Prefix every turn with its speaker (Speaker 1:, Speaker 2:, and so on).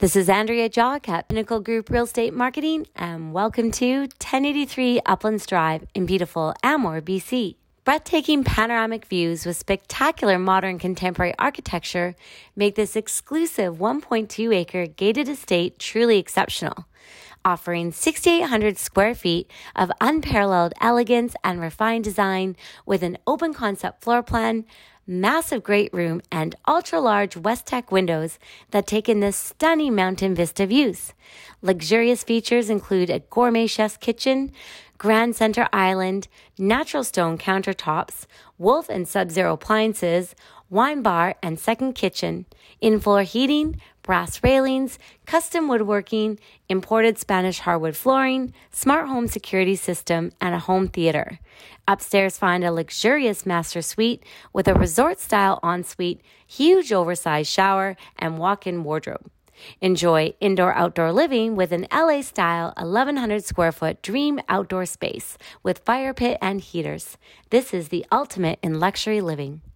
Speaker 1: This is Andrea Jauck at Pinnacle Group Real Estate Marketing, and welcome to 1083 Uplands Drive in beautiful Anmore, BC. Breathtaking panoramic views with spectacular modern contemporary architecture make this exclusive 1.2 acre gated estate truly exceptional. Offering 6,800 square feet of unparalleled elegance and refined design with an open concept floor plan, massive great room, and ultra large Westeck windows that take in the stunning mountain vista views. Luxurious features include a gourmet chef's kitchen, grand center island, natural stone countertops, wolf and sub zero appliances, wine bar, and second kitchen, in floor heating, brass railings, custom woodworking, imported Spanish hardwood flooring, smart home security system, and a home theater. Upstairs, find a luxurious master suite with a resort style ensuite, huge oversized shower, and walk in wardrobe. Enjoy indoor outdoor living with an LA style 1100 square foot dream outdoor space with fire pit and heaters. This is the ultimate in luxury living.